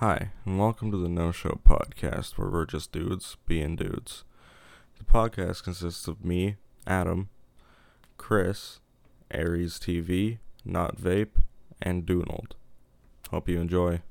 Hi, and welcome to the No Show podcast, where we're just dudes being dudes. The podcast consists of me, Adam, Chris, Aries TV, Not Vape, and Donald. Hope you enjoy.